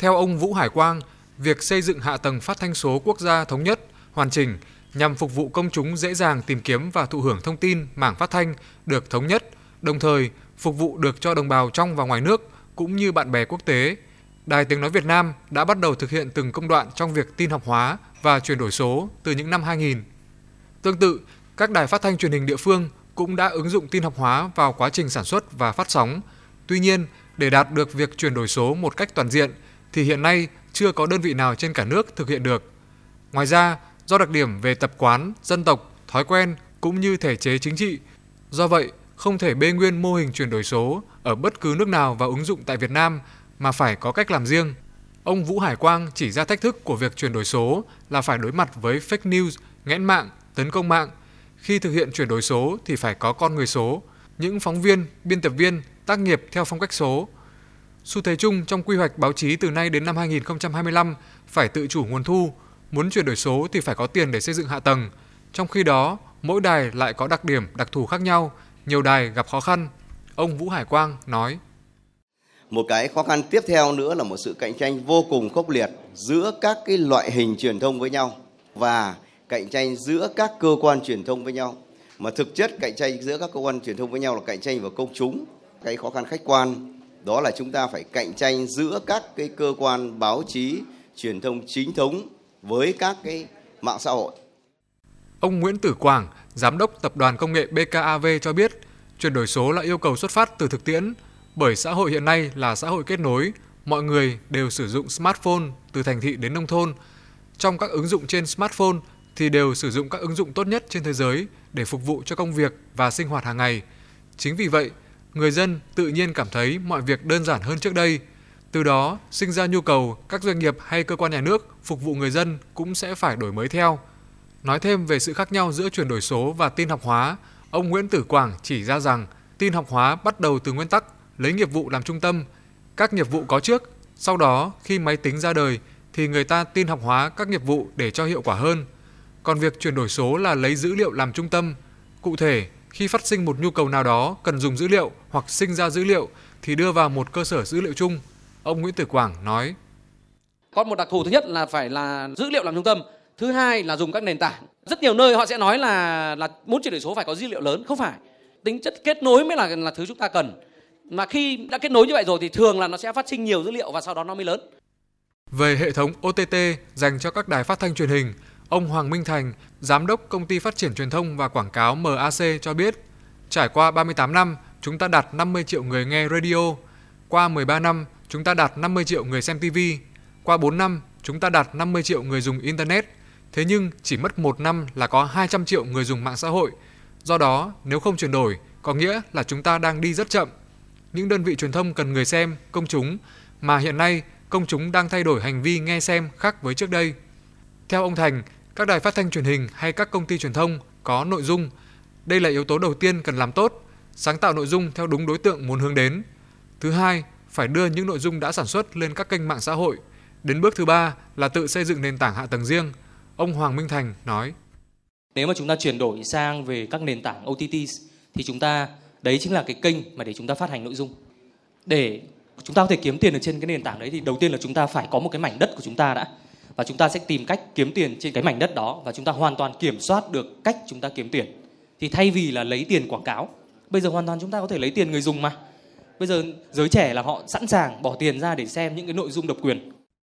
Theo ông Vũ Hải Quang, việc xây dựng hạ tầng phát thanh số quốc gia thống nhất, hoàn chỉnh nhằm phục vụ công chúng dễ dàng tìm kiếm và thụ hưởng thông tin mảng phát thanh được thống nhất, đồng thời phục vụ được cho đồng bào trong và ngoài nước cũng như bạn bè quốc tế. Đài Tiếng Nói Việt Nam đã bắt đầu thực hiện từng công đoạn trong việc tin học hóa và chuyển đổi số từ những năm 2000. Tương tự, các đài phát thanh truyền hình địa phương cũng đã ứng dụng tin học hóa vào quá trình sản xuất và phát sóng. Tuy nhiên, để đạt được việc chuyển đổi số một cách toàn diện thì hiện nay chưa có đơn vị nào trên cả nước thực hiện được. Ngoài ra, do đặc điểm về tập quán, dân tộc, thói quen cũng như thể chế chính trị, do vậy không thể bê nguyên mô hình chuyển đổi số ở bất cứ nước nào và ứng dụng tại Việt Nam mà phải có cách làm riêng. Ông Vũ Hải Quang chỉ ra thách thức của việc chuyển đổi số là phải đối mặt với fake news, nghẽn mạng, tấn công mạng. Khi thực hiện chuyển đổi số thì phải có con người số, những phóng viên, biên tập viên tác nghiệp theo phong cách số. Xu thế chung trong quy hoạch báo chí từ nay đến năm 2025 phải tự chủ nguồn thu, muốn chuyển đổi số thì phải có tiền để xây dựng hạ tầng. Trong khi đó, mỗi đài lại có đặc điểm, đặc thù khác nhau, nhiều đài gặp khó khăn. Ông Vũ Hải Quang nói: một cái khó khăn tiếp theo nữa là một sự cạnh tranh vô cùng khốc liệt giữa các cái loại hình truyền thông với nhau và cạnh tranh giữa các cơ quan truyền thông với nhau mà thực chất cạnh tranh giữa các cơ quan truyền thông với nhau là cạnh tranh vào công chúng cái khó khăn khách quan đó là chúng ta phải cạnh tranh giữa các cái cơ quan báo chí truyền thông chính thống với các cái mạng xã hội Ông Nguyễn Tử Quảng, giám đốc tập đoàn công nghệ BKAV cho biết, chuyển đổi số là yêu cầu xuất phát từ thực tiễn, bởi xã hội hiện nay là xã hội kết nối, mọi người đều sử dụng smartphone từ thành thị đến nông thôn. Trong các ứng dụng trên smartphone thì đều sử dụng các ứng dụng tốt nhất trên thế giới để phục vụ cho công việc và sinh hoạt hàng ngày. Chính vì vậy, người dân tự nhiên cảm thấy mọi việc đơn giản hơn trước đây. Từ đó, sinh ra nhu cầu các doanh nghiệp hay cơ quan nhà nước phục vụ người dân cũng sẽ phải đổi mới theo. Nói thêm về sự khác nhau giữa chuyển đổi số và tin học hóa, ông Nguyễn Tử Quảng chỉ ra rằng tin học hóa bắt đầu từ nguyên tắc lấy nghiệp vụ làm trung tâm, các nghiệp vụ có trước, sau đó khi máy tính ra đời thì người ta tin học hóa các nghiệp vụ để cho hiệu quả hơn. Còn việc chuyển đổi số là lấy dữ liệu làm trung tâm. Cụ thể, khi phát sinh một nhu cầu nào đó cần dùng dữ liệu hoặc sinh ra dữ liệu thì đưa vào một cơ sở dữ liệu chung. Ông Nguyễn Tử Quảng nói. Có một đặc thù thứ nhất là phải là dữ liệu làm trung tâm, thứ hai là dùng các nền tảng. Rất nhiều nơi họ sẽ nói là là muốn chuyển đổi số phải có dữ liệu lớn, không phải. Tính chất kết nối mới là là thứ chúng ta cần mà khi đã kết nối như vậy rồi thì thường là nó sẽ phát sinh nhiều dữ liệu và sau đó nó mới lớn. Về hệ thống OTT dành cho các đài phát thanh truyền hình, ông Hoàng Minh Thành, giám đốc công ty phát triển truyền thông và quảng cáo MAC cho biết, trải qua 38 năm, chúng ta đạt 50 triệu người nghe radio, qua 13 năm, chúng ta đạt 50 triệu người xem TV, qua 4 năm, chúng ta đạt 50 triệu người dùng internet. Thế nhưng chỉ mất 1 năm là có 200 triệu người dùng mạng xã hội. Do đó, nếu không chuyển đổi, có nghĩa là chúng ta đang đi rất chậm những đơn vị truyền thông cần người xem, công chúng mà hiện nay công chúng đang thay đổi hành vi nghe xem khác với trước đây. Theo ông Thành, các đài phát thanh truyền hình hay các công ty truyền thông có nội dung. Đây là yếu tố đầu tiên cần làm tốt, sáng tạo nội dung theo đúng đối tượng muốn hướng đến. Thứ hai, phải đưa những nội dung đã sản xuất lên các kênh mạng xã hội. Đến bước thứ ba là tự xây dựng nền tảng hạ tầng riêng. Ông Hoàng Minh Thành nói: Nếu mà chúng ta chuyển đổi sang về các nền tảng OTT thì chúng ta đấy chính là cái kênh mà để chúng ta phát hành nội dung để chúng ta có thể kiếm tiền ở trên cái nền tảng đấy thì đầu tiên là chúng ta phải có một cái mảnh đất của chúng ta đã và chúng ta sẽ tìm cách kiếm tiền trên cái mảnh đất đó và chúng ta hoàn toàn kiểm soát được cách chúng ta kiếm tiền. Thì thay vì là lấy tiền quảng cáo, bây giờ hoàn toàn chúng ta có thể lấy tiền người dùng mà. Bây giờ giới trẻ là họ sẵn sàng bỏ tiền ra để xem những cái nội dung độc quyền.